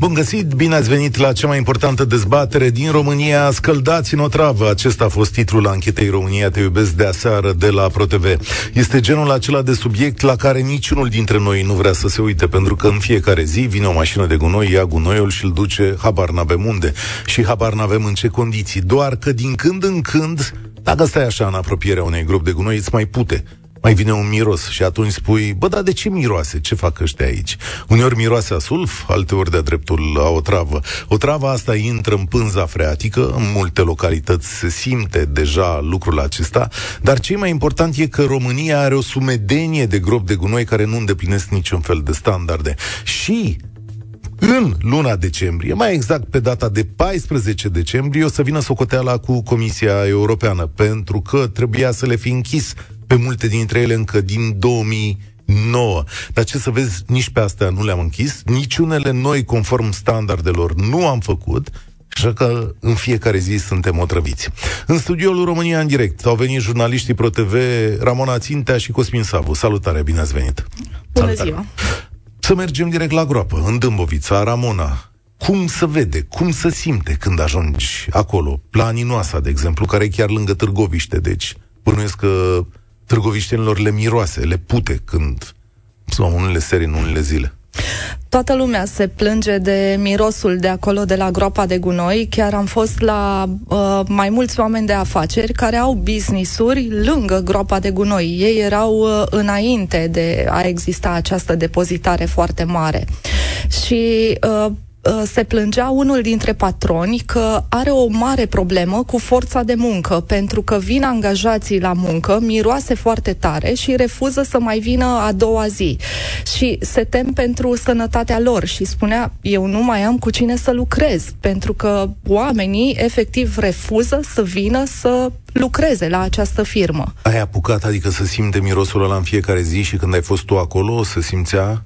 Bun găsit, bine ați venit la cea mai importantă dezbatere din România. Scăldați în o travă. Acesta a fost titlul anchetei România Te iubesc de aseară de la ProTV. Este genul acela de subiect la care niciunul dintre noi nu vrea să se uite, pentru că în fiecare zi vine o mașină de gunoi, ia gunoiul și îl duce, habar n-avem unde. Și habar n-avem în ce condiții. Doar că din când în când, dacă stai așa în apropierea unei grup de gunoi, îți mai pute mai vine un miros și atunci spui, bă, dar de ce miroase? Ce fac ăștia aici? Uneori miroase a sulf, alteori de-a dreptul la o travă. O travă asta intră în pânza freatică, în multe localități se simte deja lucrul acesta, dar ce mai important e că România are o sumedenie de gropi de gunoi care nu îndeplinesc niciun fel de standarde. Și în luna decembrie, mai exact pe data de 14 decembrie, o să vină socoteala cu Comisia Europeană, pentru că trebuia să le fi închis pe multe dintre ele încă din 2009. Dar ce să vezi, nici pe astea nu le-am închis, nici unele noi conform standardelor nu am făcut, Așa că în fiecare zi suntem otrăviți. În studioul România în direct au venit jurnaliștii ProTV Ramona Țintea și Cosmin Savu. Salutare, bine ați venit! Bună Salutare. ziua! Să mergem direct la groapă, în Dâmbovița, Ramona. Cum să vede, cum să simte când ajungi acolo? La Aninoasa, de exemplu, care e chiar lângă Târgoviște, deci bănuiesc că târgoviștenilor le miroase, le pute când sau unele seri în unele zile. Toată lumea se plânge de mirosul de acolo, de la groapa de gunoi. Chiar am fost la uh, mai mulți oameni de afaceri care au business-uri lângă groapa de gunoi. Ei erau uh, înainte de a exista această depozitare foarte mare. Și uh, Uh, se plângea unul dintre patroni că are o mare problemă cu forța de muncă, pentru că vin angajații la muncă, miroase foarte tare și refuză să mai vină a doua zi. Și se tem pentru sănătatea lor și spunea, eu nu mai am cu cine să lucrez, pentru că oamenii efectiv refuză să vină să lucreze la această firmă. Ai apucat, adică să simte mirosul ăla în fiecare zi și când ai fost tu acolo, să simțea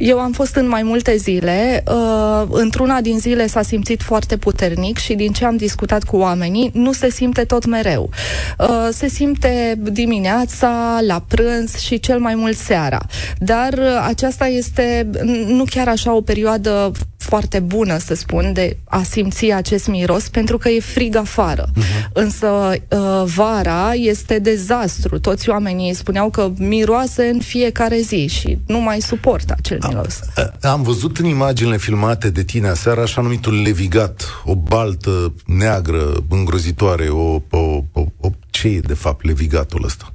eu am fost în mai multe zile. Uh, într-una din zile s-a simțit foarte puternic și din ce am discutat cu oamenii, nu se simte tot mereu. Uh, se simte dimineața, la prânz și cel mai mult seara. Dar uh, aceasta este nu chiar așa o perioadă foarte bună, să spun, de a simți acest miros, pentru că e frig afară. Uh-huh. Însă uh, vara este dezastru. Toți oamenii spuneau că miroase în fiecare zi și nu mai suportă acel miros. Am, am văzut în imaginile filmate de tine aseară așa numitul levigat, o baltă neagră îngrozitoare, o, o, o, o ce e de fapt levigatul ăsta?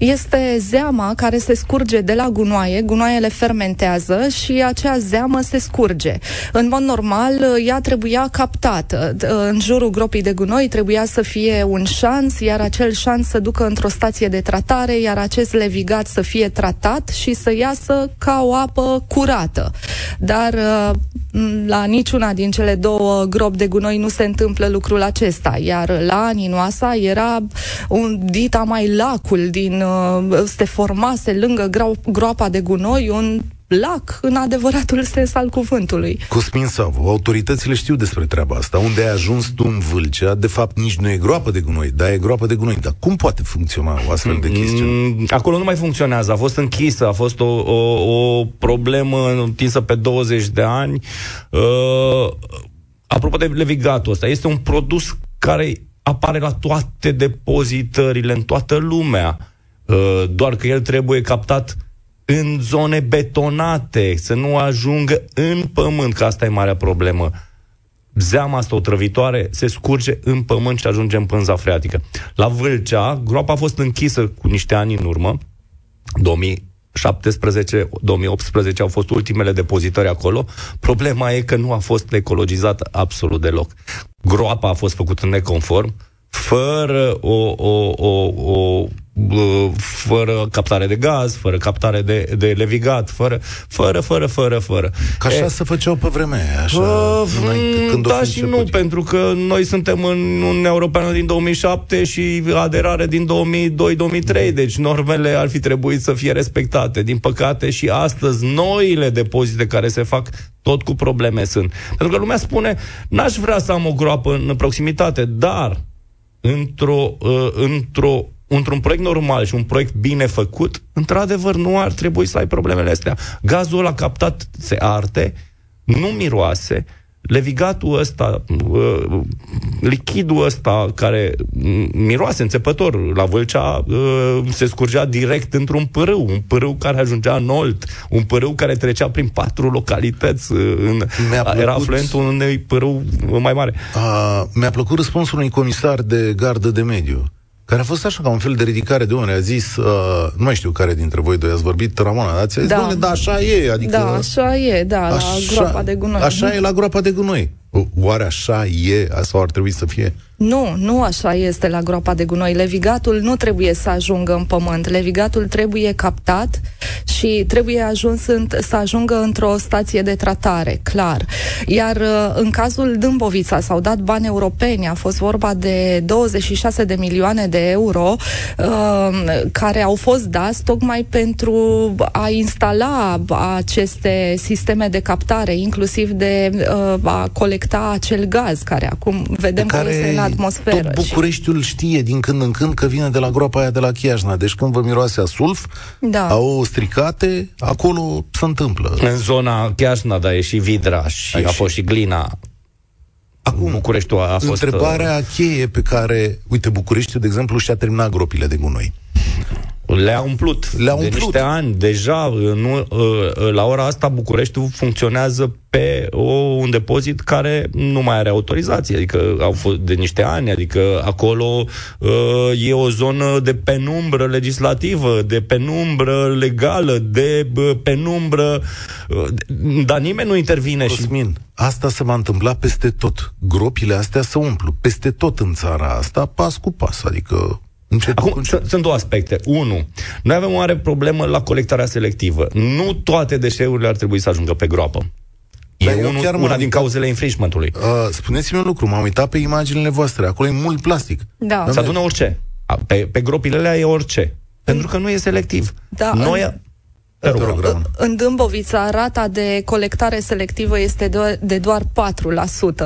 Este zeama care se scurge de la gunoaie, gunoaiele fermentează și acea zeamă se scurge. În mod normal, ea trebuia captată. În jurul gropii de gunoi trebuia să fie un șans, iar acel șans să ducă într-o stație de tratare, iar acest levigat să fie tratat și să iasă ca o apă curată. Dar la niciuna din cele două gropi de gunoi nu se întâmplă lucrul acesta, iar la Aninoasa era un dita mai lacul din uh, se formase lângă groapa de gunoi un lac în adevăratul sens al cuvântului. Cosmin Savu, autoritățile știu despre treaba asta. Unde ai ajuns tu în Vâlcea, de fapt nici nu e groapă de gunoi, dar e groapă de gunoi. Dar cum poate funcționa o astfel de chestiune? Mm, acolo nu mai funcționează, a fost închisă, a fost o, o, o problemă întinsă pe 20 de ani. Uh, apropo de levigatul ăsta, este un produs care apare la toate depozitările, în toată lumea. Uh, doar că el trebuie captat în zone betonate, să nu ajungă în pământ, că asta e marea problemă. Zeama asta otrăvitoare se scurge în pământ și ajunge în pânza freatică. La Vâlcea, groapa a fost închisă cu niște ani în urmă, 2017, 2018 au fost ultimele depozitări acolo. Problema e că nu a fost ecologizată absolut deloc. Groapa a fost făcută neconform, fără o, o, o, o fără captare de gaz, fără captare de, de levigat, fără, fără, fără, fără, fără. Ca așa e, se făceau pe vreme așa, uh, când Da și nu, pentru că noi suntem în Uniunea Europeană din 2007 și aderare din 2002-2003, deci normele ar fi trebuit să fie respectate. Din păcate și astăzi noile depozite care se fac tot cu probleme sunt. Pentru că lumea spune, n-aș vrea să am o groapă în proximitate, dar într-o, uh, într-o într-un proiect normal și un proiect bine făcut, într-adevăr nu ar trebui să ai problemele astea. Gazul ăla captat se arte, nu miroase, levigatul ăsta, uh, lichidul ăsta care miroase înțepător, la Vâlcea uh, se scurgea direct într-un pârâu, un pârâu care ajungea în Olt, un pârâu care trecea prin patru localități, uh, în, plăcut, era afluentul unui pârâu mai mare. A, mi-a plăcut răspunsul unui comisar de gardă de mediu care a fost așa ca un fel de ridicare de oameni. A zis, uh, nu mai știu care dintre voi doi ați vorbit, Ramona, ați zis, da. da, așa e. Adică, da, așa e, da, așa, la groapa de gunoi. Așa e la groapa de gunoi. Oare așa e sau ar trebui să fie? Nu, nu așa este la groapa de gunoi. Levigatul nu trebuie să ajungă în pământ. Levigatul trebuie captat și trebuie ajuns în, să ajungă într-o stație de tratare, clar. Iar uh, în cazul Dâmbovița s-au dat bani europeni, a fost vorba de 26 de milioane de euro uh, care au fost dați tocmai pentru a instala aceste sisteme de captare, inclusiv de uh, a colecta acel gaz care acum vedem care... că este în atmosferă. Tot Bucureștiul și... știe din când în când că vine de la groapa aia de la Chiajna. Deci când vă miroase a sulf, da. au stricate, acolo se întâmplă. În zona Chiajna, da, e și Vidra și Aici. a fost și Glina. Acum, Bucureștiul a fost... Întrebarea uh... cheie pe care, uite, Bucureștiul, de exemplu, și-a terminat gropile de gunoi. Le-a umplut. Le-a umplut. De niște ani. Deja, nu, ă, la ora asta, Bucureștiul funcționează pe o, un depozit care nu mai are autorizație, adică au fost de niște ani, adică acolo uh, e o zonă de penumbră legislativă, de penumbră legală, de uh, penumbră, uh, dar nimeni nu intervine. Cosmin, și... asta se va întâmpla peste tot. Gropile astea se umplu peste tot în țara asta, pas cu pas, adică Încet, Acum, încet. sunt două aspecte. Unu, noi avem o mare problemă la colectarea selectivă. Nu toate deșeurile ar trebui să ajungă pe groapă. E unul, chiar una din cauzele infringementului. Uh, spuneți-mi un lucru, m-am uitat pe imaginile voastre, acolo e mult plastic. Da. Se adună orice. Pe, pe gropile alea e orice. Pentru că nu e selectiv. Da, Noi, în... În, în Dâmbovița, rata de colectare selectivă este de, de doar 4%.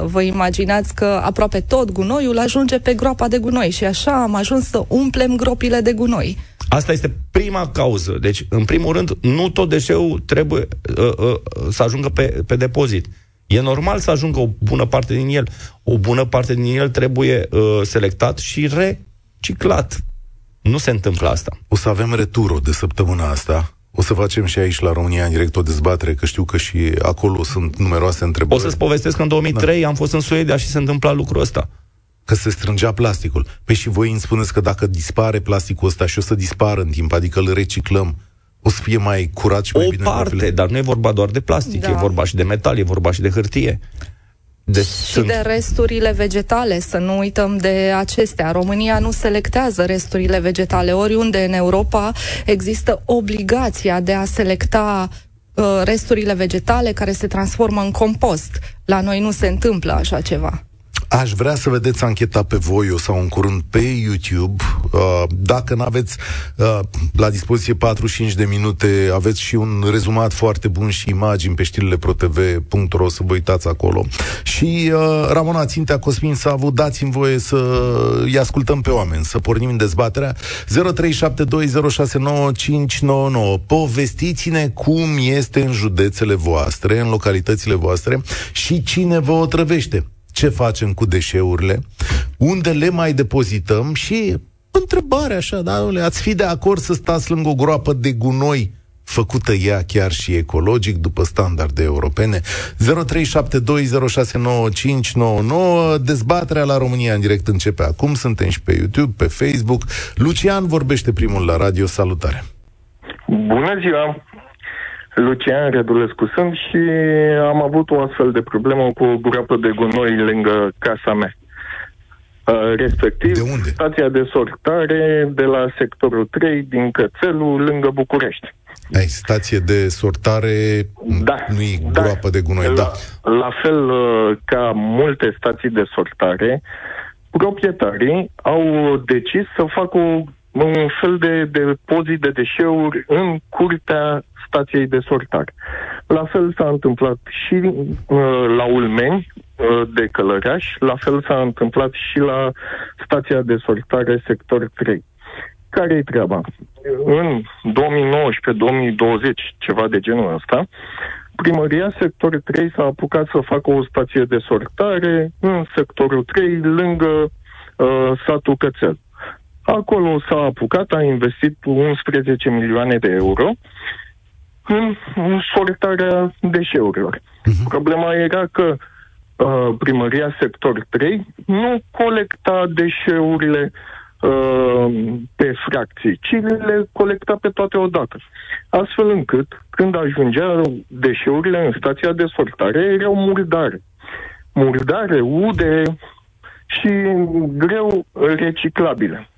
Vă imaginați că aproape tot gunoiul ajunge pe groapa de gunoi și așa am ajuns să umplem gropile de gunoi. Asta este prima cauză. Deci, în primul rând, nu tot deșeul trebuie uh, uh, să ajungă pe, pe depozit. E normal să ajungă o bună parte din el. O bună parte din el trebuie uh, selectat și reciclat. Nu se întâmplă asta. O să avem returul de săptămâna asta o să facem și aici la România în direct o dezbatere, că știu că și acolo sunt numeroase întrebări. O să-ți povestesc că în 2003 da. am fost în Suedia și se întâmpla lucrul ăsta. Că se strângea plasticul. Păi și voi îmi spuneți că dacă dispare plasticul ăsta și o să dispară în timp, adică îl reciclăm, o să fie mai curat și mai o bine. O parte, dar nu e vorba doar de plastic, da. e vorba și de metal, e vorba și de hârtie. De, și sunt... de resturile vegetale, să nu uităm de acestea. România nu selectează resturile vegetale. Oriunde în Europa există obligația de a selecta uh, resturile vegetale care se transformă în compost. La noi nu se întâmplă așa ceva. Aș vrea să vedeți ancheta pe voi sau în curând pe YouTube. Uh, dacă nu aveți uh, la dispoziție 45 de minute, aveți și un rezumat foarte bun și imagini pe știrile protv.ro să vă uitați acolo. Și uh, Ramona Țintea Cosmin s-a avut, dați-mi voie să îi ascultăm pe oameni, să pornim în dezbaterea 0372069599. Povestiți-ne cum este în județele voastre, în localitățile voastre și cine vă otrăvește ce facem cu deșeurile, unde le mai depozităm și întrebare așa, da, ați fi de acord să stați lângă o groapă de gunoi făcută ea chiar și ecologic după standarde europene. 0372069599 Dezbaterea la România în direct începe acum. Suntem și pe YouTube, pe Facebook. Lucian vorbește primul la radio. Salutare! Bună ziua! Lucian Rădulescu sunt și am avut o astfel de problemă cu o groapă de gunoi lângă casa mea. Uh, respectiv, de unde? stația de sortare de la sectorul 3 din Cățelul, lângă București. Ai stație de sortare, da, nu e da. groapă de gunoi, la, da. La fel uh, ca multe stații de sortare, proprietarii au decis să facă un fel de depozit de deșeuri în curtea stației de sortare. La fel s-a întâmplat și uh, la Ulmeni, uh, de Călăraș, la fel s-a întâmplat și la stația de sortare sector 3. Care e treaba? În 2019-2020, ceva de genul ăsta, primăria sector 3 s-a apucat să facă o stație de sortare în sectorul 3, lângă uh, satul Cățel. Acolo s-a apucat, a investit 11 milioane de euro în sortarea deșeurilor. Uh-huh. Problema era că uh, primăria sector 3 nu colecta deșeurile uh, pe fracții, ci le colecta pe toate odată. Astfel încât, când ajungeau deșeurile în stația de sortare, erau murdare. Murdare, ude și greu reciclabile.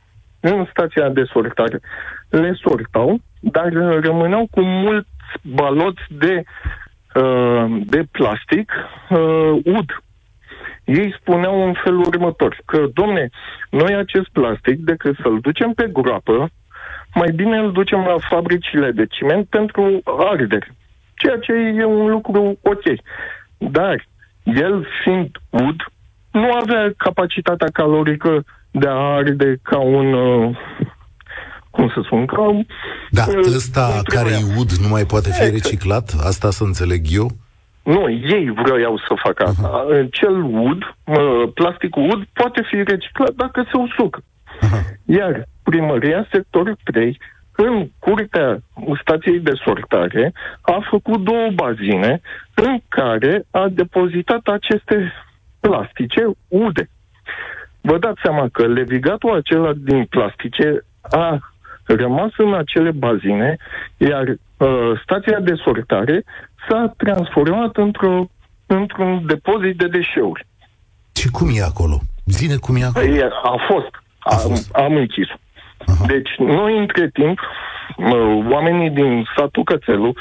În stația de sortare le sortau, dar rămâneau cu mulți baloți de, uh, de plastic uh, ud. Ei spuneau în felul următor, că, domne, noi acest plastic, decât să-l ducem pe groapă, mai bine îl ducem la fabricile de ciment pentru arderi. Ceea ce e un lucru ok. Dar el fiind ud, nu avea capacitatea calorică de a arde ca un uh, cum să spun, ca... Da, ăsta care e ud nu mai poate fi reciclat? Asta să înțeleg eu? Nu, ei vreau să facă asta. Uh-huh. Cel ud, plasticul ud, poate fi reciclat dacă se usucă. Uh-huh. Iar primăria sectorul 3, în curtea stației de sortare, a făcut două bazine în care a depozitat aceste plastice ude. Vă dați seama că levigatul acela din plastice a rămas în acele bazine, iar uh, stația de sortare s-a transformat într-o, într-un depozit de deșeuri. Și cum e acolo? Zine cum e acolo. E, a fost. A am, fost. am închis. Aha. Deci, noi, între timp, oamenii din satul Cățelu,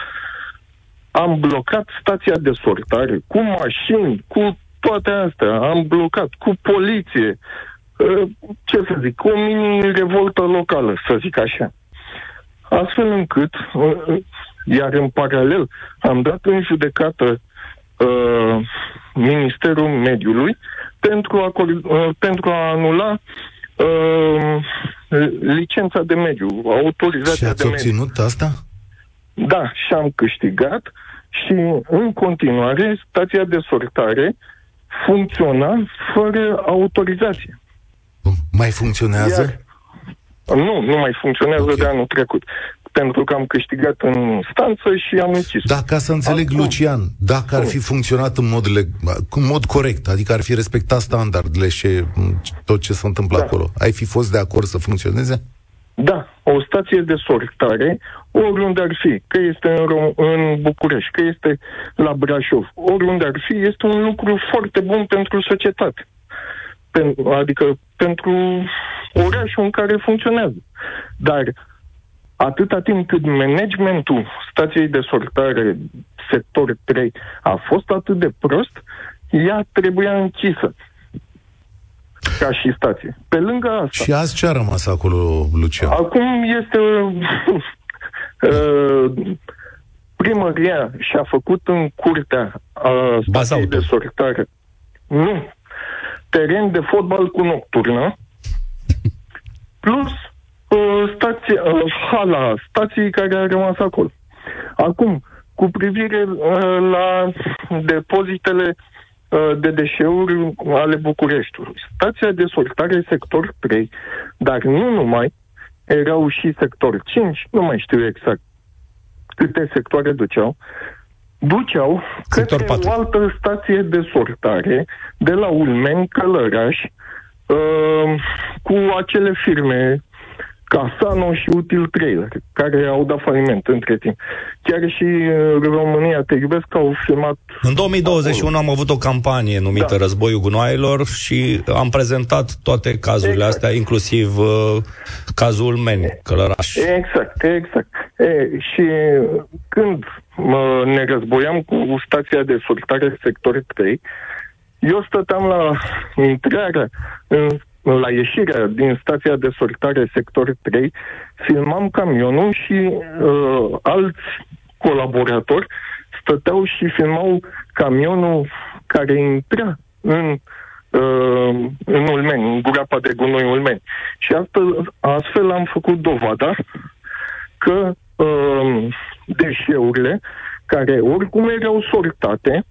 am blocat stația de sortare cu mașini, cu toate astea. Am blocat cu poliție, Uh, ce să zic, o mini-revoltă locală, să zic așa. Astfel încât, uh, iar în paralel, am dat în judecată uh, Ministerul Mediului pentru a, uh, pentru a anula uh, licența de mediu, autorizația și ați de obținut mediu. asta? Da, și am câștigat și în continuare stația de sortare funcționa fără autorizație. Mai funcționează? Iar, nu, nu mai funcționează okay. de anul trecut. Pentru că am câștigat în stanță și am închis. Da, ca să înțeleg, Acum, Lucian, dacă ar fi funcționat în mod, leg- în mod corect, adică ar fi respectat standardele și tot ce se întâmplă da. acolo, ai fi fost de acord să funcționeze? Da, o stație de sortare, oriunde ar fi, că este în, Rom- în București, că este la Brașov, oriunde ar fi, este un lucru foarte bun pentru societate pen, adică pentru orașul în care funcționează. Dar atâta timp cât managementul stației de sortare sector 3 a fost atât de prost, ea trebuia închisă ca și stație. Pe lângă asta... Și azi ce a rămas acolo, Lucian? Acum este... uh, primăria și-a făcut în curtea uh, stației de sortare. Nu, teren de fotbal cu nocturnă, plus uh, stație, uh, hala stației care a rămas acolo. Acum, cu privire uh, la depozitele uh, de deșeuri ale Bucureștiului. Stația de sortare sector 3, dar nu numai, erau și sector 5, nu mai știu exact câte sectoare duceau, duceau Sector către 4. o altă stație de sortare de la Ulmeni, Călăraș, uh, cu acele firme Casano și Util Trailer, care au dat faliment între timp. Chiar și uh, România Te iubesc au filmat... În 2021 acolo. am avut o campanie numită da. Războiul Gunoailor și am prezentat toate cazurile exact. astea, inclusiv uh, cazul Meni, Călăraș. Exact, exact. E, și când mă, ne războiam cu stația de sortare sector 3, eu stăteam la intrarea în la ieșirea din stația de sortare sector 3, filmam camionul și uh, alți colaboratori stăteau și filmau camionul care intra în uh, în Ulmeni, în groapa de gunoi Ulmeni. Și astfel, astfel am făcut dovada că uh, deșeurile, care oricum erau sortate,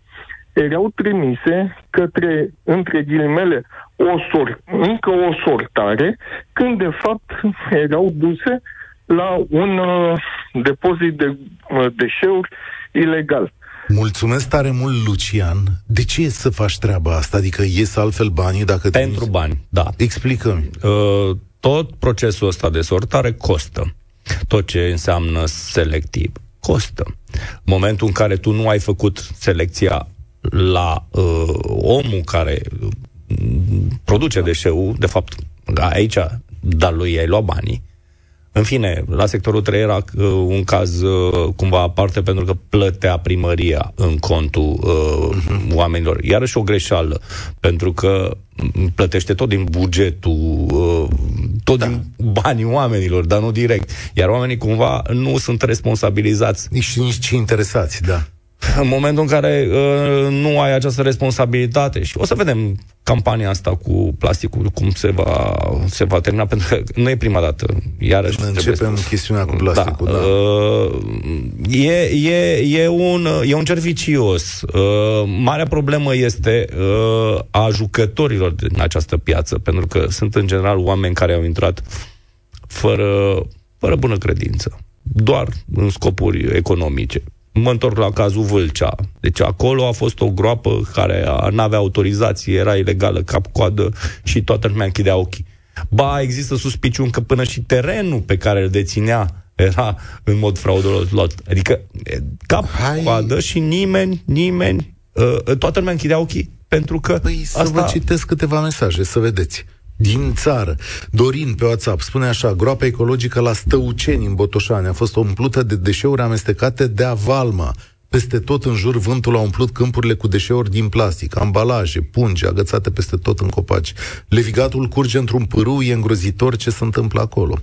erau trimise către, între ghilimele, o sor, încă o sortare, când de fapt erau duse la un uh, depozit de uh, deșeuri ilegal. Mulțumesc tare mult, Lucian. De ce e să faci treaba asta? Adică ies altfel banii dacă... Pentru bani, da. Explică-mi. Uh, tot procesul ăsta de sortare costă. Tot ce înseamnă selectiv costă. Momentul în care tu nu ai făcut selecția la uh, omul care uh, produce deșeul, de fapt, aici, dar lui ai luat banii, în fine, la sectorul 3 era uh, un caz uh, cumva aparte pentru că plătea primăria în contul uh, uh-huh. oamenilor. Iarăși o greșeală, pentru că plătește tot din bugetul, uh, tot da. din banii oamenilor, dar nu direct. Iar oamenii cumva nu sunt responsabilizați. Nici, nici interesați, da în momentul în care uh, nu ai această responsabilitate și o să vedem campania asta cu plasticul, cum se va, se va termina, pentru că nu e prima dată. Iarăși începem trebuie chestiunea cu plasticul. Da. da. Uh, e, e, e, un, e un cer vicios. Uh, marea problemă este uh, a jucătorilor din această piață, pentru că sunt în general oameni care au intrat fără, fără bună credință doar în scopuri economice mă întorc la cazul Vâlcea. Deci acolo a fost o groapă care nu avea autorizație, era ilegală cap-coadă și toată lumea închidea ochii. Ba, există suspiciuni că până și terenul pe care îl deținea era în mod fraudulos luat. Adică cap-coadă și nimeni, nimeni, uh, toată lumea închidea ochii pentru că păi, asta... să vă citesc câteva mesaje, să vedeți din țară. Dorin pe WhatsApp spune așa, groapa ecologică la Stăuceni în Botoșani a fost umplută de deșeuri amestecate de avalma. Peste tot în jur vântul a umplut câmpurile cu deșeuri din plastic, ambalaje, pungi agățate peste tot în copaci. Levigatul curge într-un pârâu, e îngrozitor ce se întâmplă acolo.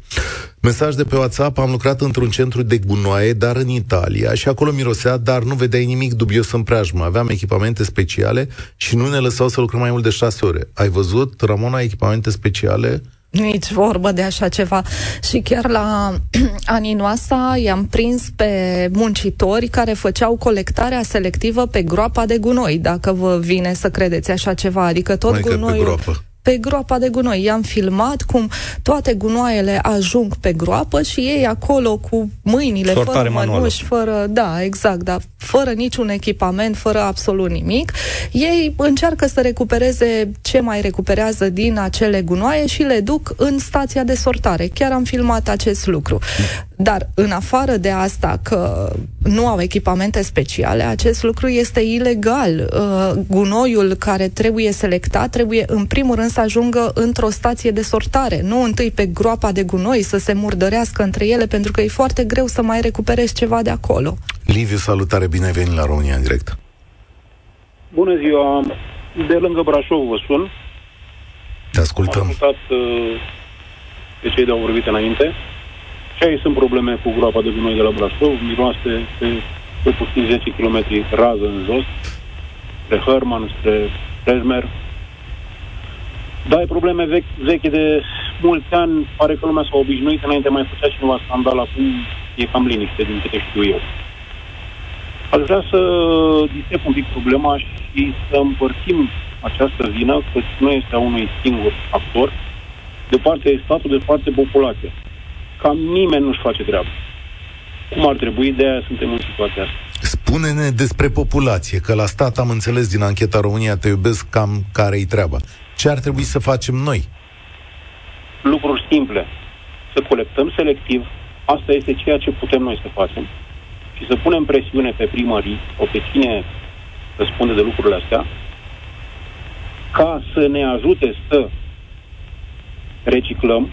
Mesaj de pe WhatsApp, am lucrat într-un centru de gunoaie, dar în Italia, și acolo mirosea, dar nu vedeai nimic dubios în preajmă. Aveam echipamente speciale și nu ne lăsau să lucrăm mai mult de șase ore. Ai văzut, Ramona, echipamente speciale? Nici vorbă de așa ceva. Și chiar la Aninoasa i-am prins pe muncitori care făceau colectarea selectivă pe groapa de gunoi, dacă vă vine să credeți așa ceva. Adică tot Mai gunoiul... Pe groapă pe groapa de gunoi. I-am filmat cum toate gunoaiele ajung pe groapă și ei acolo cu mâinile, Sortare fără mănuși, fără, da, exact, da, fără niciun echipament, fără absolut nimic. Ei încearcă să recupereze ce mai recuperează din acele gunoaie și le duc în stația de sortare. Chiar am filmat acest lucru. Dar în afară de asta că nu au echipamente speciale, acest lucru este ilegal. Uh, gunoiul care trebuie selectat trebuie în primul rând să ajungă într-o stație de sortare, nu întâi pe groapa de gunoi să se murdărească între ele, pentru că e foarte greu să mai recuperezi ceva de acolo. Liviu, salutare, bine ai venit la România în direct. Bună ziua, de lângă Brașov vă sun. Te ascultăm. Am ascultat uh, pe cei de-au vorbit înainte. Și aici sunt probleme cu groapa de gunoi de la Brașov, miroase pe pe puțin 10 km rază în jos, spre Herman, spre Prejmer. Da, e probleme vechi, vechi de mulți ani, pare că lumea s-a obișnuit, înainte mai făcea cineva scandal, acum e cam liniște, din câte știu eu. Aș vrea să disep un pic problema și să împărțim această vină, că nu este a unui singur actor, de parte statul, de parte populație cam nimeni nu-și face treaba. Cum ar trebui, de aia suntem în situația asta. Spune-ne despre populație, că la stat am înțeles din ancheta România Te iubesc cam care-i treaba. Ce ar trebui să facem noi? Lucruri simple. Să colectăm selectiv, asta este ceea ce putem noi să facem, și să punem presiune pe primării sau pe cine răspunde de lucrurile astea, ca să ne ajute să reciclăm,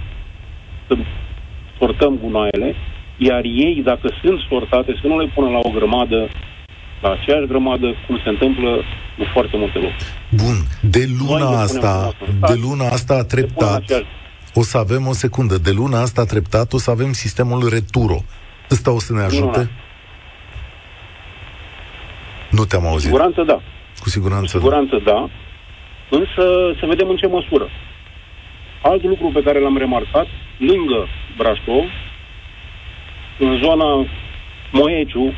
să sortăm gunoaiele, iar ei, dacă sunt sortate, să nu le pună la o grămadă, la aceeași grămadă, cum se întâmplă în foarte multe locuri. Bun, de luna asta, de luna asta treptat, o să avem o secundă, de luna asta treptat o să avem sistemul Returo. Ăsta o să ne ajute? Nu te-am auzit. Cu siguranță da. Cu siguranță, Cu siguranță da. da. însă să vedem în ce măsură. Alt lucru pe care l-am remarcat, lângă Brașov, în zona Moeciu,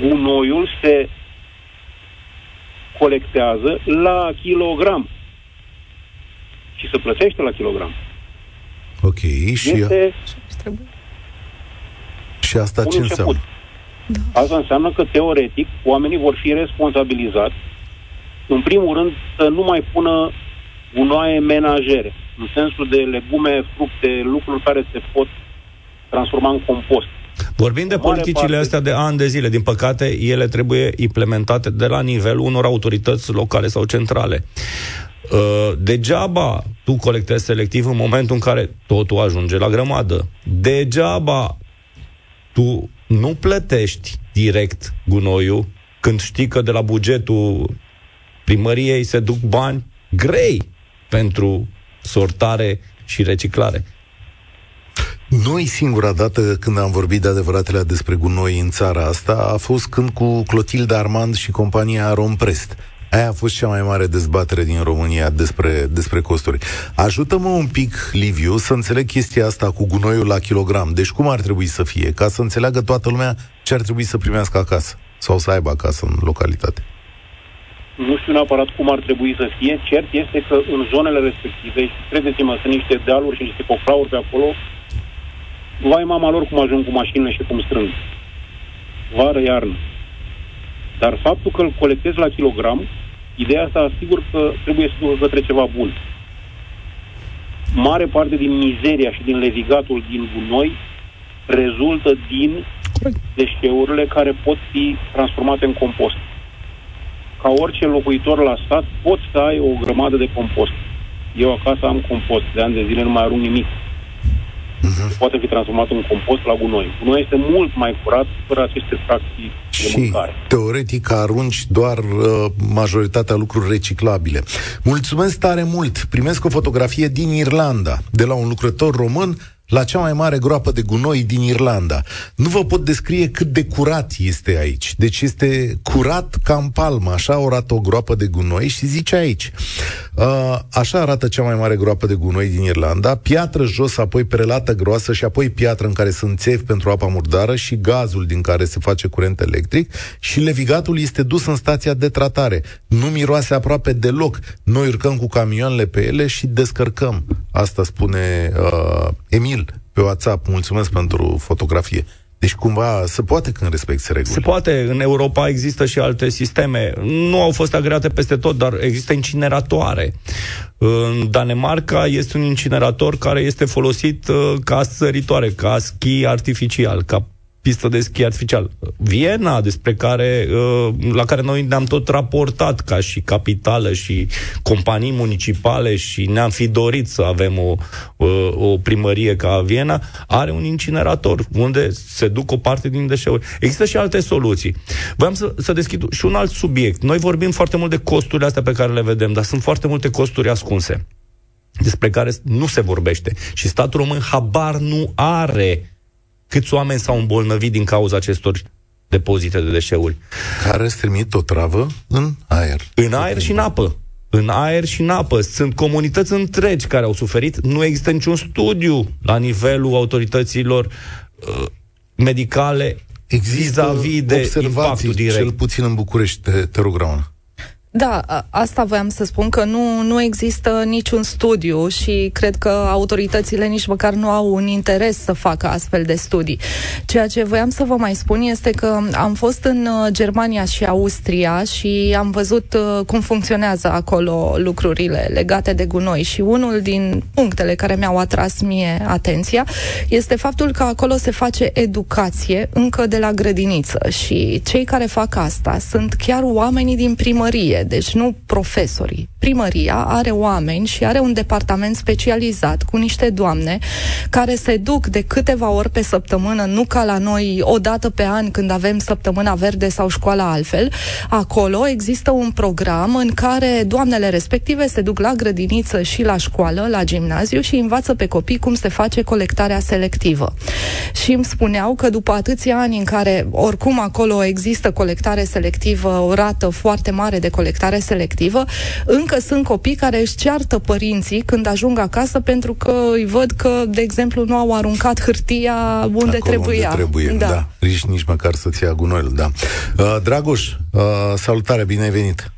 gunoiul se colectează la kilogram și se plătește la kilogram. Ok, și, Este și asta un ce început. înseamnă? Asta înseamnă că, teoretic, oamenii vor fi responsabilizați, în primul rând, să nu mai pună gunoaie menajere, în sensul de legume, fructe, lucruri care se pot transforma în compost. Vorbim de O mare politicile parte- astea de ani de zile. Din păcate, ele trebuie implementate de la nivelul unor autorități locale sau centrale. Uh, degeaba tu colectezi selectiv în momentul în care totul ajunge la grămadă. Degeaba tu nu plătești direct gunoiul când știi că de la bugetul primăriei se duc bani grei pentru sortare și reciclare. Noi singura dată când am vorbit de adevăratele despre gunoi în țara asta a fost când cu Clotilde Armand și compania Romprest. Aia a fost cea mai mare dezbatere din România despre, despre costuri. Ajută-mă un pic, Liviu, să înțeleg chestia asta cu gunoiul la kilogram. Deci cum ar trebui să fie? Ca să înțeleagă toată lumea ce ar trebui să primească acasă sau să aibă acasă în localitate. Nu știu neapărat cum ar trebui să fie. Cert este că în zonele respective, și credeți-mă, sunt niște dealuri și niște cofrauri pe acolo, vai mama lor cum ajung cu mașinile și cum strâng. Vară, iarnă. Dar faptul că îl colectezi la kilogram, ideea asta asigur că trebuie să ducă către ceva bun. Mare parte din mizeria și din levigatul din gunoi rezultă din deșeurile care pot fi transformate în compost. Ca orice locuitor la stat, poți să ai o grămadă de compost. Eu acasă am compost, de ani de zile nu mai arunc nimic. Uh-huh. Poate fi transformat în compost la gunoi. Gunoi este mult mai curat fără aceste fracții de Și mâncare. teoretic arunci doar uh, majoritatea lucruri reciclabile. Mulțumesc tare mult! Primesc o fotografie din Irlanda, de la un lucrător român la cea mai mare groapă de gunoi din Irlanda. Nu vă pot descrie cât de curat este aici. Deci este curat ca în palmă. Așa arată o groapă de gunoi și zice aici. Uh, așa arată cea mai mare groapă de gunoi din Irlanda. Piatră jos, apoi prelată groasă și apoi piatră în care sunt țevi pentru apa murdară și gazul din care se face curent electric și levigatul este dus în stația de tratare. Nu miroase aproape deloc. Noi urcăm cu camioanele pe ele și descărcăm. Asta spune uh, Emil pe WhatsApp. Mulțumesc pentru fotografie. Deci cumva se poate când respecti regulile. Se poate, în Europa există și alte sisteme. Nu au fost agreate peste tot, dar există incineratoare. În Danemarca este un incinerator care este folosit uh, ca săritoare, ca schi artificial, ca pistă de schi artificial. Viena, despre care, uh, la care noi ne-am tot raportat ca și capitală și companii municipale și ne-am fi dorit să avem o, uh, o primărie ca Viena, are un incinerator unde se duc o parte din deșeuri. Există și alte soluții. Vreau să, să deschid și un alt subiect. Noi vorbim foarte mult de costurile astea pe care le vedem, dar sunt foarte multe costuri ascunse despre care nu se vorbește. Și statul român habar nu are câți oameni s-au îmbolnăvit din cauza acestor depozite de deșeuri. Care îți trimit o travă în aer. În aer și în apă. În aer și în apă. Sunt comunități întregi care au suferit. Nu există niciun studiu la nivelul autorităților uh, medicale Există vis-a-vis de observații, impactul direct. cel puțin în București, te, te rog, Rauna. Da, a- asta voiam să spun că nu, nu există niciun studiu și cred că autoritățile nici măcar nu au un interes să facă astfel de studii. Ceea ce voiam să vă mai spun este că am fost în uh, Germania și Austria și am văzut uh, cum funcționează acolo lucrurile legate de gunoi și unul din punctele care mi-au atras mie atenția este faptul că acolo se face educație încă de la grădiniță și cei care fac asta sunt chiar oamenii din primărie, deci nu profesorii. Primăria are oameni și are un departament specializat cu niște doamne care se duc de câteva ori pe săptămână, nu ca la noi o dată pe an când avem săptămâna verde sau școala altfel. Acolo există un program în care doamnele respective se duc la grădiniță și la școală, la gimnaziu și învață pe copii cum se face colectarea selectivă. Și îmi spuneau că după atâția ani în care oricum acolo există colectare selectivă, o rată foarte mare de colectare selectivă, încă încă sunt copii care își ceartă părinții când ajung acasă pentru că îi văd că, de exemplu, nu au aruncat hârtia unde Acolo trebuia. Unde trebuie, da. da. Rici nici măcar să-ți ia gunoiul, da. Uh, Dragoș, uh, salutare, bine ai venit.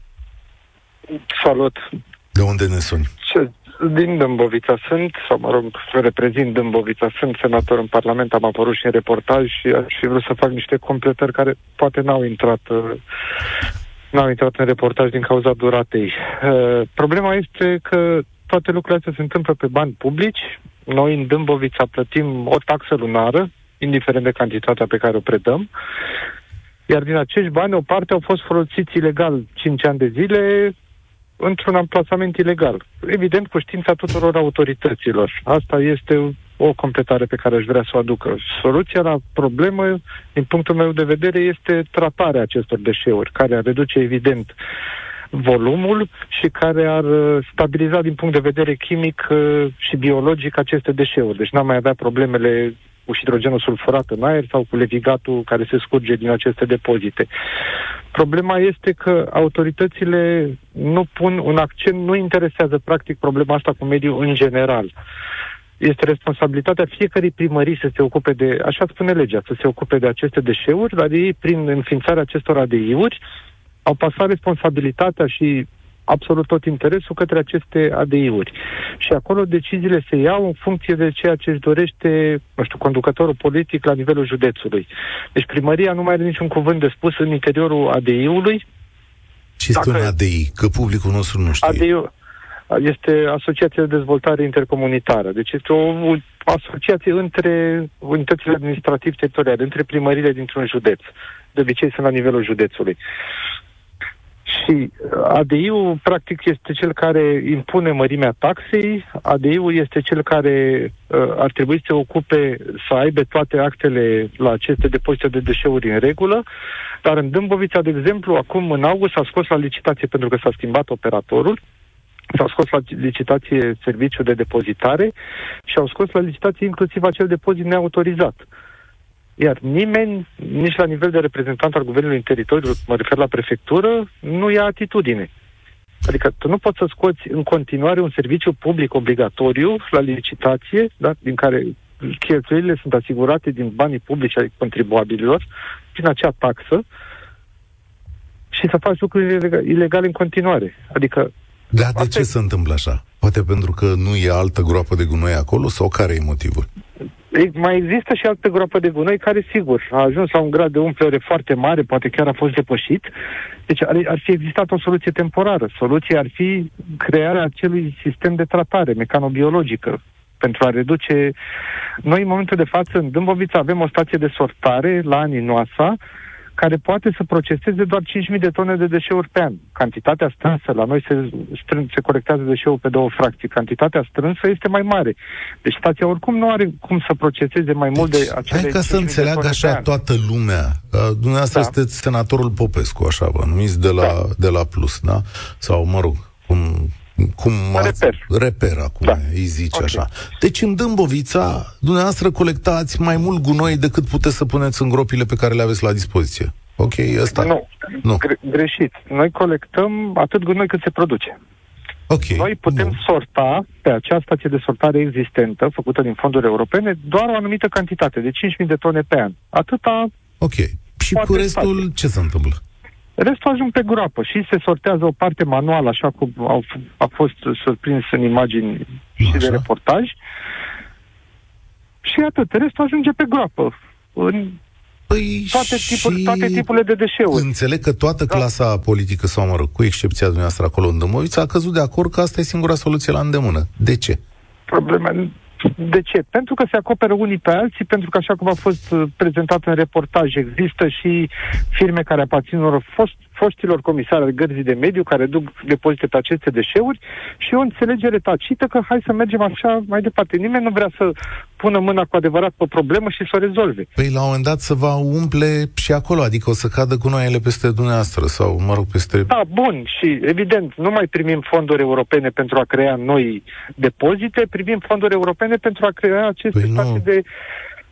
Salut. De unde ne suni? Ce, din Dâmbovița sunt, sau mă rog, reprezint Dâmbovița, sunt senator în Parlament, am apărut și în reportaj și aș fi vrut să fac niște completări care poate n-au intrat uh, n-au intrat în reportaj din cauza duratei. Uh, problema este că toate lucrurile astea se întâmplă pe bani publici. Noi în Dâmbovița plătim o taxă lunară, indiferent de cantitatea pe care o predăm, iar din acești bani o parte au fost folosiți ilegal 5 ani de zile, într-un amplasament ilegal. Evident, cu știința tuturor autorităților. Asta este o completare pe care aș vrea să o aducă. Soluția la problemă, din punctul meu de vedere, este tratarea acestor deșeuri, care ar reduce, evident, volumul și care ar uh, stabiliza din punct de vedere chimic uh, și biologic aceste deșeuri. Deci n-am mai avea problemele cu hidrogenul sulfurat în aer sau cu levigatul care se scurge din aceste depozite. Problema este că autoritățile nu pun un accent, nu interesează practic problema asta cu mediul în general. Este responsabilitatea fiecărei primării să se ocupe de, așa spune legea, să se ocupe de aceste deșeuri, dar ei, prin înființarea acestor ADI-uri, au pasat responsabilitatea și absolut tot interesul către aceste ADI-uri. Și acolo deciziile se iau în funcție de ceea ce își dorește, nu știu, conducătorul politic la nivelul județului. Deci primăria nu mai are niciun cuvânt de spus în interiorul ADI-ului. Ce este un ADI? Că publicul nostru nu știe. ADI este Asociația de Dezvoltare Intercomunitară. Deci este o asociație între unitățile administrativ teritoriale, între primările dintr-un județ. De obicei sunt la nivelul județului. Și uh, ADI-ul, practic, este cel care impune mărimea taxei, ADI-ul este cel care uh, ar trebui să se ocupe să aibă toate actele la aceste depozite de deșeuri în regulă, dar în Dâmbovița, de exemplu, acum în august s-a scos la licitație pentru că s-a schimbat operatorul, s-au scos la licitație serviciul de depozitare și au scos la licitație inclusiv acel depozit neautorizat. Uh, iar nimeni, nici la nivel de reprezentant al guvernului în teritoriu, mă refer la prefectură, nu ia atitudine. Adică tu nu poți să scoți în continuare un serviciu public obligatoriu la licitație, da, din care cheltuielile sunt asigurate din banii publici ai contribuabililor, prin acea taxă, și să faci lucruri ilegale în continuare. Adică da, de ce se întâmplă așa? Poate pentru că nu e altă groapă de gunoi acolo sau care e motivul? Mai există și altă groapă de gunoi care, sigur, a ajuns la un grad de umplere foarte mare, poate chiar a fost depășit. Deci ar, ar fi existat o soluție temporară. Soluția ar fi crearea acelui sistem de tratare mecanobiologică pentru a reduce... Noi, în momentul de față, în Dâmbovița, avem o stație de sortare la Aninoasa, care poate să proceseze doar 5.000 de tone de deșeuri pe an. Cantitatea strânsă, la noi se, strân, se colectează deșeul pe două fracții, cantitatea strânsă este mai mare. Deci stația oricum nu are cum să proceseze mai mult deci, de acele Hai ca să înțeleagă așa toată lumea. Uh, dumneavoastră da. sunteți senatorul Popescu, așa vă numiți de la, da. de la Plus, da? Sau, mă rog, cum cum reper. reper acum, da. îi zice okay. așa. Deci în Dâmbovița, dumneavoastră colectați mai mult gunoi decât puteți să puneți în gropile pe care le aveți la dispoziție. Ok, ăsta? Nu, nu. Gre- greșit. Noi colectăm atât gunoi cât se produce. Okay. Noi putem nu. sorta pe acea stație de sortare existentă, făcută din fonduri europene, doar o anumită cantitate, de 5.000 de tone pe an. Atâta... Ok. Și cu restul face. ce se întâmplă? Restul ajung pe groapă și se sortează o parte manuală, așa cum au, a fost surprins în imagini și așa. de reportaj. Și atât. Restul ajunge pe groapă. În Păi toate, tipuri, și... toate tipurile de deșeuri. Înțeleg că toată da. clasa politică, sau mă rog, cu excepția dumneavoastră acolo în Dâmbovița, a căzut de acord că asta e singura soluție la îndemână. De ce? Problema, de ce? Pentru că se acoperă unii pe alții, pentru că, așa cum a fost uh, prezentat în reportaj, există și firme care aparțin unor fost, foștilor comisari al gărzii de mediu care duc depozite pe aceste deșeuri și o înțelegere tacită că hai să mergem așa mai departe. Nimeni nu vrea să pună mâna cu adevărat pe o problemă și să o rezolve. Păi la un moment dat să va umple și acolo, adică o să cadă cu noiele peste dumneavoastră sau, mă rog, peste... Da, bun, și evident, nu mai primim fonduri europene pentru a crea noi depozite, primim fonduri europene pentru a crea aceste păi nu. de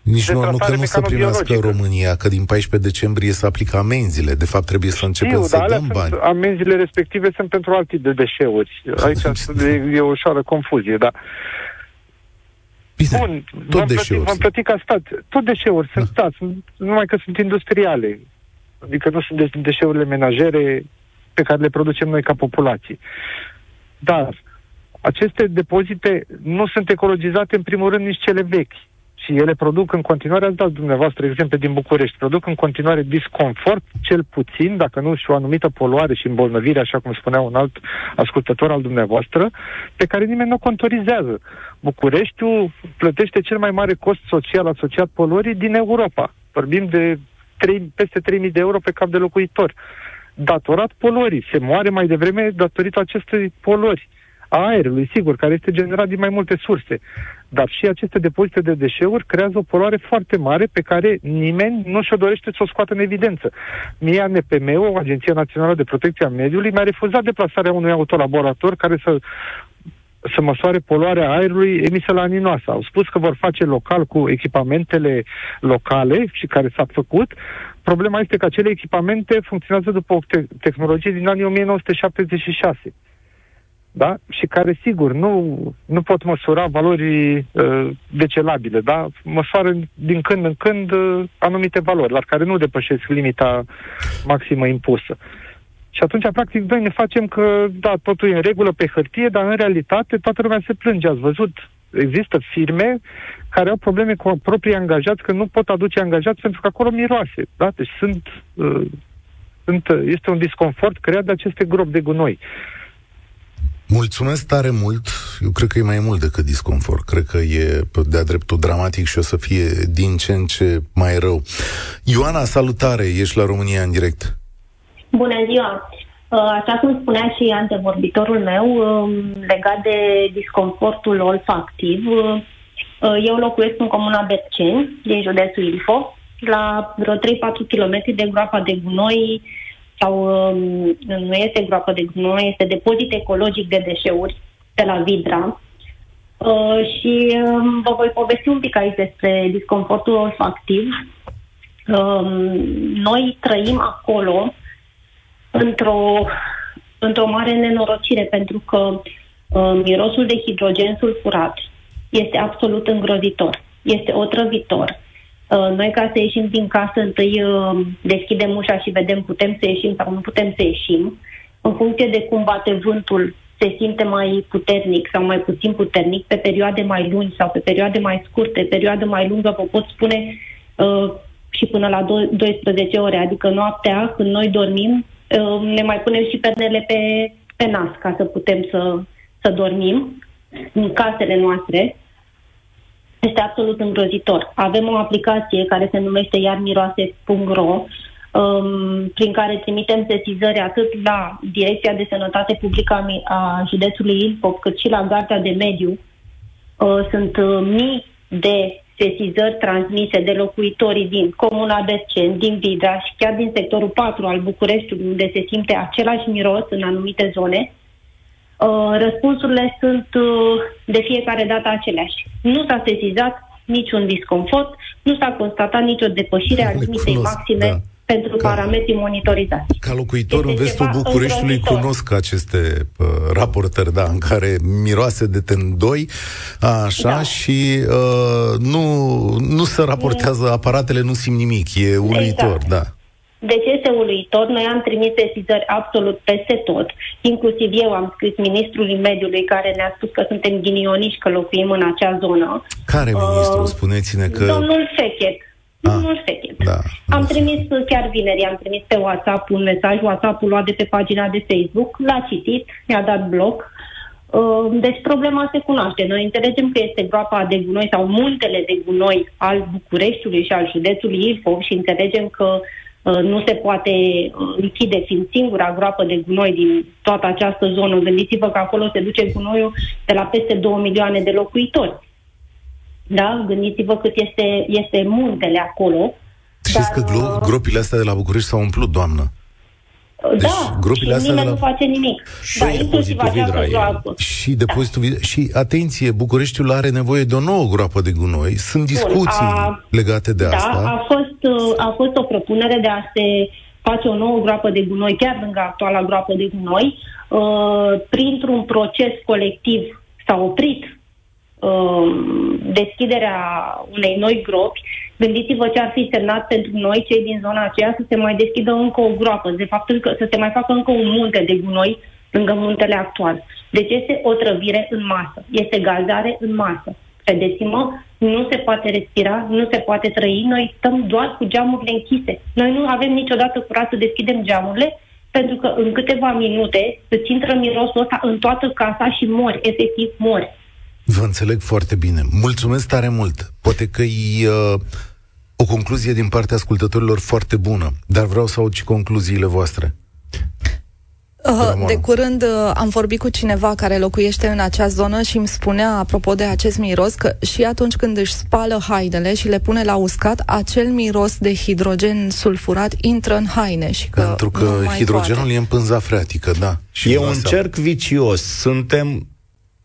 Nici de nu, nu că tratare nu să primească mecanobiologică. România, că din 14 decembrie să aplică amenziile. De fapt, trebuie să începem Știu, să dar alea dăm sunt, bani. amenziile respective sunt pentru alt tip de deșeuri. Aici e, e o ușoară confuzie, dar Bine, Bun, tot vom plăti, deșeuri. vom plăti ca stat. Tot deșeuri sunt Da. stat, sunt, numai că sunt industriale. Adică nu sunt de- deșeurile menajere pe care le producem noi ca populație. Dar aceste depozite nu sunt ecologizate în primul rând nici cele vechi. Și ele produc în continuare, ați dat dumneavoastră exemple din București, produc în continuare disconfort, cel puțin, dacă nu și o anumită poluare și îmbolnăvire, așa cum spunea un alt ascultător al dumneavoastră, pe care nimeni nu o contorizează. Bucureștiul plătește cel mai mare cost social asociat poluării din Europa. Vorbim de 3, peste 3.000 de euro pe cap de locuitor. Datorat poluării. Se moare mai devreme datorită acestei poluări a aerului, sigur, care este generat din mai multe surse. Dar și aceste depozite de deșeuri creează o poluare foarte mare pe care nimeni nu și-o dorește să o scoată în evidență. Mie ANPM-ul, Agenția Națională de Protecție a Mediului, mi-a refuzat deplasarea unui autolaborator care să să măsoare poluarea aerului emisă la aninoasă. Au spus că vor face local cu echipamentele locale și care s-a făcut. Problema este că acele echipamente funcționează după o te- tehnologie din anii 1976 da? și care, sigur, nu, nu pot măsura valori uh, decelabile, da? măsoară din când în când uh, anumite valori, dar care nu depășesc limita maximă impusă. Și atunci, practic, noi ne facem că, da, totul e în regulă pe hârtie, dar în realitate toată lumea se plânge. Ați văzut, există firme care au probleme cu proprii angajați, că nu pot aduce angajați pentru că acolo miroase. Da? Deci sunt, uh, sunt, este un disconfort creat de aceste gropi de gunoi. Mulțumesc tare mult. Eu cred că e mai mult decât disconfort. Cred că e de-a dreptul dramatic și o să fie din ce în ce mai rău. Ioana, salutare! Ești la România în direct. Bună ziua! Uh, Așa cum spunea și antevorbitorul meu, um, legat de disconfortul olfactiv, uh, eu locuiesc în comuna Berceni, din județul Ilfov, la vreo 3-4 km de groapa de gunoi, sau um, nu este groapă de gunoi, este depozit ecologic de deșeuri de la Vidra. Uh, și um, vă voi povesti un pic aici despre disconfortul olfactiv. Um, noi trăim acolo într-o, într-o mare nenorocire, pentru că uh, mirosul de hidrogen sulfurat este absolut îngrozitor, este otrăvitor. Uh, noi ca să ieșim din casă, întâi uh, deschidem ușa și vedem putem să ieșim sau nu putem să ieșim. În funcție de cum bate vântul, se simte mai puternic sau mai puțin puternic, pe perioade mai lungi sau pe perioade mai scurte, perioadă mai lungă, vă pot spune uh, și până la do- 12 ore, adică noaptea, când noi dormim, uh, ne mai punem și pernele pe, pe nas ca să putem să, să dormim în casele noastre. Este absolut îngrozitor. Avem o aplicație care se numește iarmiroase.ro um, prin care trimitem sesizări atât la Direcția de Sănătate Publică a, Mi- a județului Ilfov, cât și la Garda de Mediu. Uh, sunt uh, mii de sesizări transmise de locuitorii din Comuna Berceni, din Vidra și chiar din sectorul 4 al Bucureștiului, unde se simte același miros în anumite zone. Uh, răspunsurile sunt uh, de fiecare dată aceleași. Nu s-a sesizat niciun disconfort, nu s-a constatat nicio depășire a Le limitei cunosc, maxime da. pentru Ca- parametrii monitorizați. Ca locuitor în Este vestul ceva Bucureștiului îngrozitor. cunosc aceste uh, raportări, da, în care miroase de tendoi, așa, Da. și uh, nu, nu se raportează, aparatele nu simt nimic, e uluitor, Exact. da. Deci este uluitor. Noi am trimis sesizări absolut peste tot. Inclusiv eu am scris ministrului mediului care ne-a spus că suntem ghinioniști că locuim în acea zonă. Care ministru? Uh, Spuneți-ne că... Domnul Fechet. Ah, Domnul Fechet. da. Am trimis chiar vineri, am trimis pe WhatsApp un mesaj, WhatsApp-ul luat de pe pagina de Facebook, l-a citit, mi-a dat bloc. Uh, Deci problema se cunoaște. Noi înțelegem că este groapa de gunoi sau muntele de gunoi al Bucureștiului și al județului Ilfov și înțelegem că uh, nu se poate uh, închide fiind singura groapă de gunoi din toată această zonă. Gândiți-vă că acolo se duce gunoiul de la peste 2 milioane de locuitori. Da? Gândiți-vă cât este, este muntele acolo. Știți că Dar, glo- uh, gropile astea de la București s-au umplut, doamnă. Deci, da, grupile și astea nimeni de la- nu face nimic. Și da, depozitul inclusiv această Vidra e- groapă. Și depozitul vid- și atenție, Bucureștiul are nevoie de o nouă groapă de gunoi. Sunt discuții a- legate de da, asta. a fost, uh, a fost o propunere de a se face o nouă groapă de gunoi, chiar lângă actuala groapă de gunoi. Uh, printr-un proces colectiv s-a oprit uh, deschiderea unei noi gropi. Gândiți-vă ce ar fi semnat pentru noi, cei din zona aceea, să se mai deschidă încă o groapă, de faptul că să se mai facă încă un munte de gunoi lângă muntele actual. Deci este o trăvire în masă, este gazare în masă. Credeți-mă, nu se poate respira, nu se poate trăi, noi stăm doar cu geamurile închise. Noi nu avem niciodată curat să deschidem geamurile, pentru că în câteva minute îți intră mirosul ăsta în toată casa și mori, efectiv mori. Vă înțeleg foarte bine. Mulțumesc tare mult. Poate că e uh, o concluzie din partea ascultătorilor foarte bună, dar vreau să aud și concluziile voastre. Uh, Ramona. De curând uh, am vorbit cu cineva care locuiește în acea zonă și îmi spunea, apropo de acest miros, că și atunci când își spală hainele și le pune la uscat, acel miros de hidrogen sulfurat intră în haine și că Pentru că nu mai hidrogenul poate. e în pânza freatică, da. Și E vă un asta- cerc vicios. Suntem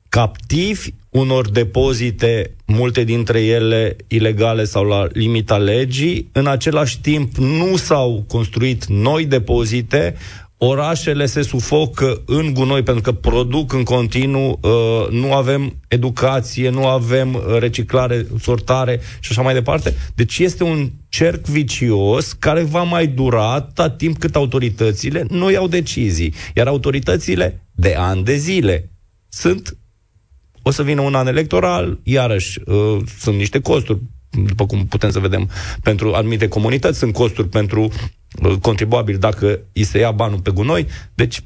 captivi unor depozite, multe dintre ele ilegale sau la limita legii. În același timp, nu s-au construit noi depozite, orașele se sufocă în gunoi pentru că produc în continuu, uh, nu avem educație, nu avem uh, reciclare, sortare și așa mai departe. Deci este un cerc vicios care va mai dura atâta timp cât autoritățile nu iau decizii. Iar autoritățile, de ani de zile, sunt o să vină un an electoral, iarăși uh, sunt niște costuri, după cum putem să vedem, pentru anumite comunități, sunt costuri pentru uh, contribuabili dacă îi se ia banul pe gunoi, deci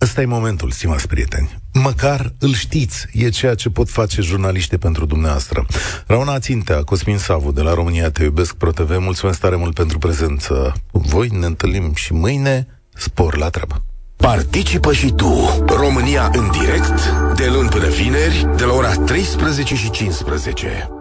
Ăsta e momentul, stimați prieteni. Măcar îl știți, e ceea ce pot face jurnaliștii pentru dumneavoastră. Rauna Țintea, Cosmin Savu, de la România Te Iubesc Pro TV, mulțumesc tare mult pentru prezență. Voi ne întâlnim și mâine, spor la treabă. Participă și tu. România în direct, de luni până vineri, de la ora 13 și 15.